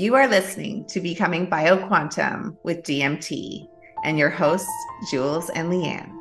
You are listening to Becoming BioQuantum with DMT and your hosts, Jewels and Liane.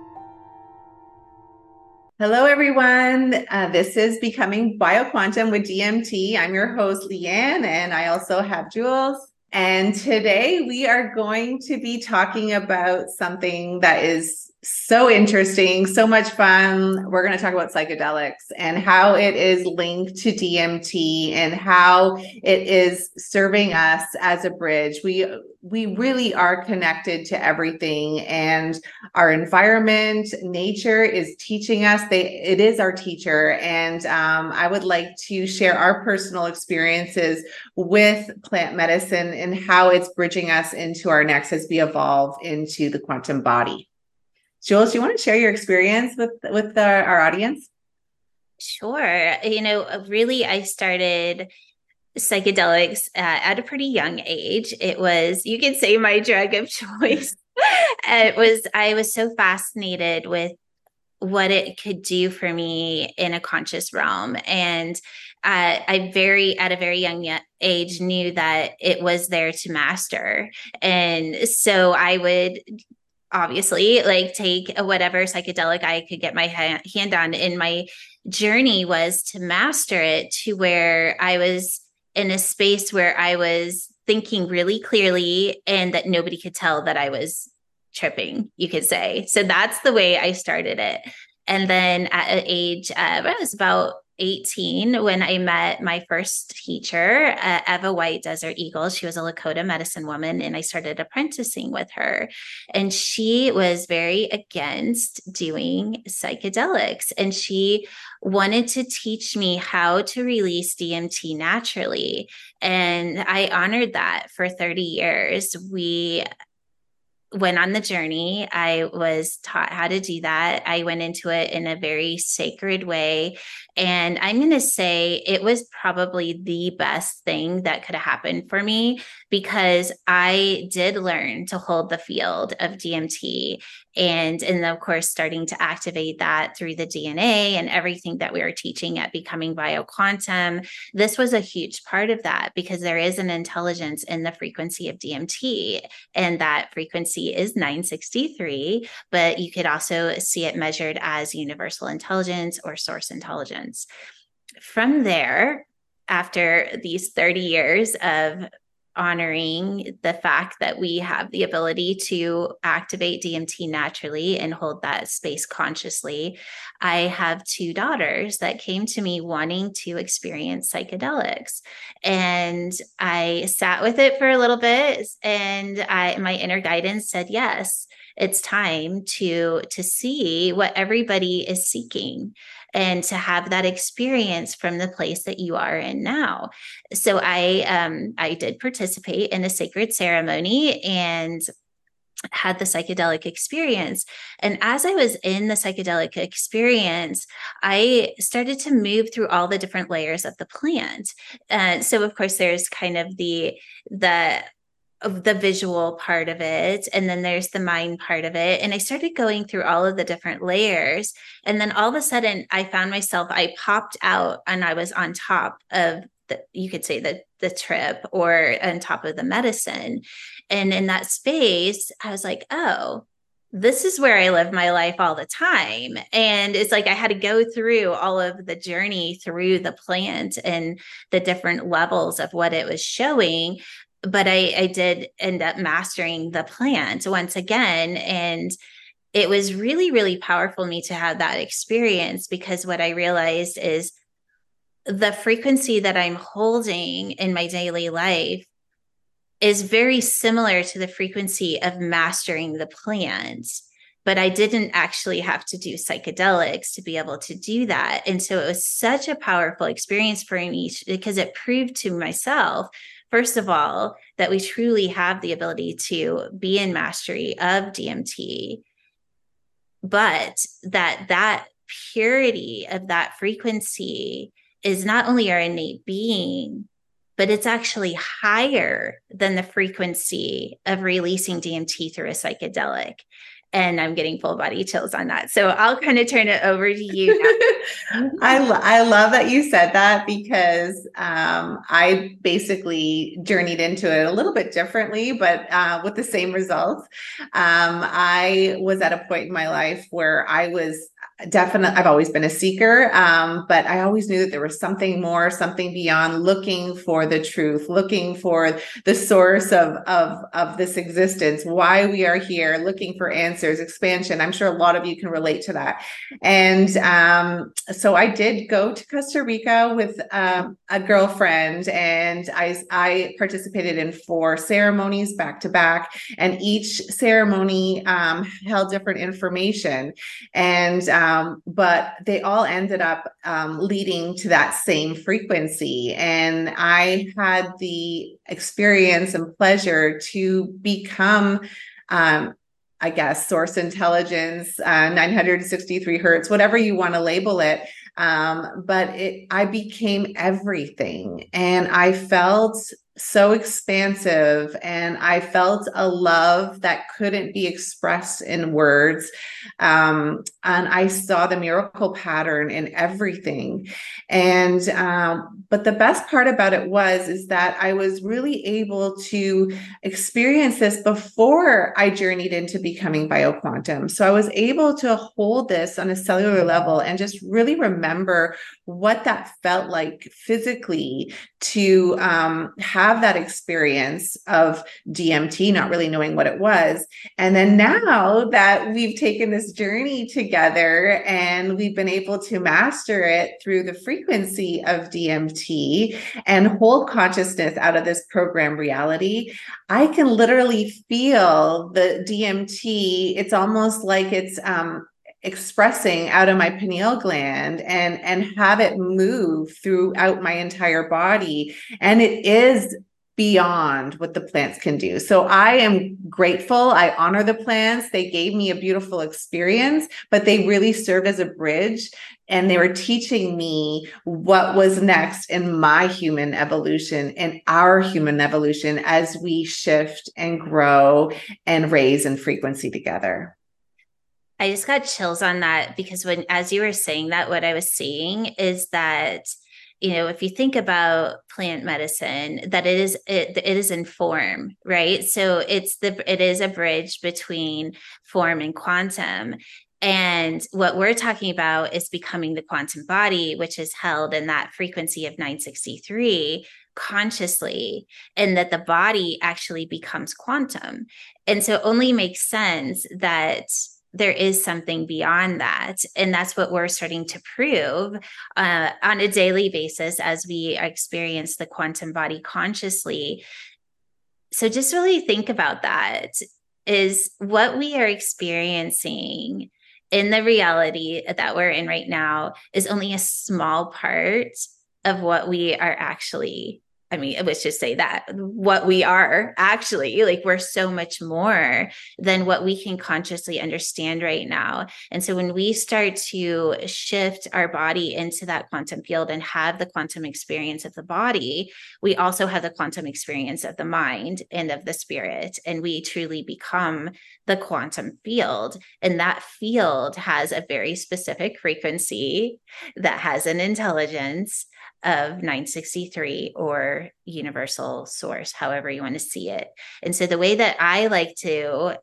Hello, everyone. Uh, this is Becoming BioQuantum with DMT. I'm your host, Liane, and I also have Jewels. And today we are going to be talking about something that is so interesting, so much fun. We're going to talk about psychedelics and how it is linked to DMT and how it is serving us as a bridge. We we really are connected to everything and our environment, nature is teaching us. They it is our teacher, and um, I would like to share our personal experiences with plant medicine and how it's bridging us into our next as we evolve into the quantum body. Jewels, do you want to share your experience with with the, our audience? Sure. You know, really, I started psychedelics uh, at a pretty young age. It was, you could say, my drug of choice. it was, I was so fascinated with what it could do for me in a conscious realm. And uh, I very, at a very young age, knew that it was there to master. And so I would obviously like take whatever psychedelic I could get my ha- hand on. And my journey was to master it to where I was in a space where I was thinking really clearly and that nobody could tell that I was tripping, you could say. So that's the way I started it. And then at an age, I was about 18 when I met my first teacher, uh, Eva White Desert Eagle. She was a Lakota medicine woman, and I started apprenticing with her. And she was very against doing psychedelics. And she wanted to teach me how to release DMT naturally. And I honored that for 30 years. We went on the journey. I was taught how to do that. I went into it in a very sacred way. And I'm going to say it was probably the best thing that could have happened for me because I did learn to hold the field of DMT and and of course starting to activate that through the DNA and everything that we are teaching at becoming bioquantum. This was a huge part of that because there is an intelligence in the frequency of DMT and that frequency is 963, but you could also see it measured as universal intelligence or source intelligence. From there, after these 30 years of honoring the fact that we have the ability to activate DMT naturally and hold that space consciously. I have two daughters that came to me wanting to experience psychedelics. And I sat with it for a little bit and I my inner guidance said yes it's time to to see what everybody is seeking and to have that experience from the place that you are in now so i um i did participate in a sacred ceremony and had the psychedelic experience. And as I was in the psychedelic experience, I started to move through all the different layers of the plant. Uh, so, of course, there's kind of the the of the visual part of it and then there's the mind part of it and i started going through all of the different layers and then all of a sudden i found myself i popped out and i was on top of the you could say the the trip or on top of the medicine and in that space i was like oh this is where I live my life all the time. And it's like I had to go through all of the journey through the plant and the different levels of what it was showing but I, I did end up mastering the plant once again. And it was really, really powerful for me to have that experience because what I realized is the frequency that I'm holding in my daily life is very similar to the frequency of mastering the plant. But I didn't actually have to do psychedelics to be able to do that. And so it was such a powerful experience for me because it proved to myself first of all, that we truly have the ability to be in mastery of DMT, but that that purity of that frequency is not only our innate being, but it's actually higher than the frequency of releasing DMT through a psychedelic. And I'm getting full body chills on that. So I'll kind of turn it over to you. I I love that you said that because um, I basically journeyed into it a little bit differently, but uh, with the same results. Um, I was at a point in my life where I was definitely i've always been a seeker um, but i always knew that there was something more something beyond looking for the truth looking for the source of of of this existence why we are here looking for answers expansion i'm sure a lot of you can relate to that and um, so i did go to costa rica with um, a girlfriend and i i participated in four ceremonies back to back and each ceremony um, held different information and um, but they all ended up um, leading to that same frequency. And I had the experience and pleasure to become. Um, I guess source intelligence, uh, 963 hertz, whatever you want to label it. Um, but it, I became everything, and I felt so expansive and i felt a love that couldn't be expressed in words um, and i saw the miracle pattern in everything. And um, but the best part about it was is that i was really able to experience this before i journeyed into becoming bioquantum. So i was able to hold this on a cellular level and just really remember what that felt like physically to um, have that experience of DMT, not really knowing what it was. And then now that we've taken this journey together and we've been able to master it through the frequency of DMT and hold consciousness out of this program reality, I can literally feel the DMT. It's almost like it's um, expressing out of my pineal gland and and have it move throughout my entire body and it is beyond what the plants can do. So I am grateful. I honor the plants. They gave me a beautiful experience, but they really served as a bridge and they were teaching me what was next in my human evolution in our human evolution as we shift and grow and raise in frequency together. I just got chills on that because when, as you were saying that, what I was seeing is that, you know, if you think about plant medicine, that it is it, it is in form, right? So it's the it is a bridge between form and quantum. And what we're talking about is becoming the quantum body, which is held in that frequency of 963 consciously, and that the body actually becomes quantum. And so it only makes sense that there is something beyond that. And that's what we're starting to prove uh, on a daily basis as we experience the quantum body consciously. So just really think about that is what we are experiencing in the reality that we're in right now is only a small part of what we are actually I mean, let's just say that what we are actually like we're so much more than what we can consciously understand right now. And so when we start to shift our body into that quantum field and have the quantum experience of the body, we also have the quantum experience of the mind and of the spirit. And we truly become the quantum field. And that field has a very specific frequency that has an intelligence of 963 or universal source, however you want to see it. And so the way that I like to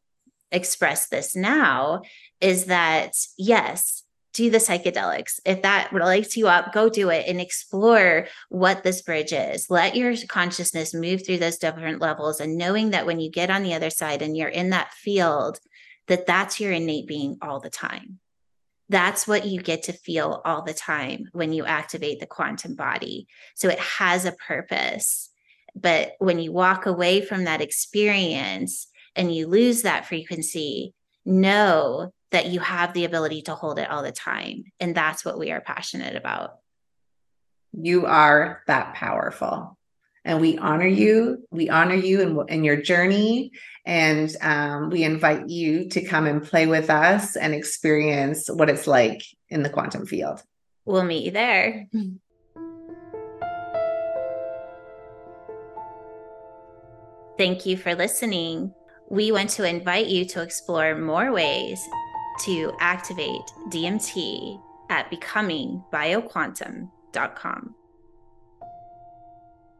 express this now is that yes, do the psychedelics. If that lights you up, go do it and explore what this bridge is. Let your consciousness move through those different levels and knowing that when you get on the other side and you're in that field, that that's your innate being all the time that's what you get to feel all the time when you activate the quantum body. So it has a purpose. But when you walk away from that experience and you lose that frequency, know that you have the ability to hold it all the time. And that's what we are passionate about. You are that powerful and we honor you. We honor you in, in your journey. And um, we invite you to come and play with us and experience what it's like in the quantum field. We'll meet you there. Thank you for listening. we want to invite you to explore more ways to activate DMT at becomingbioquantum.com.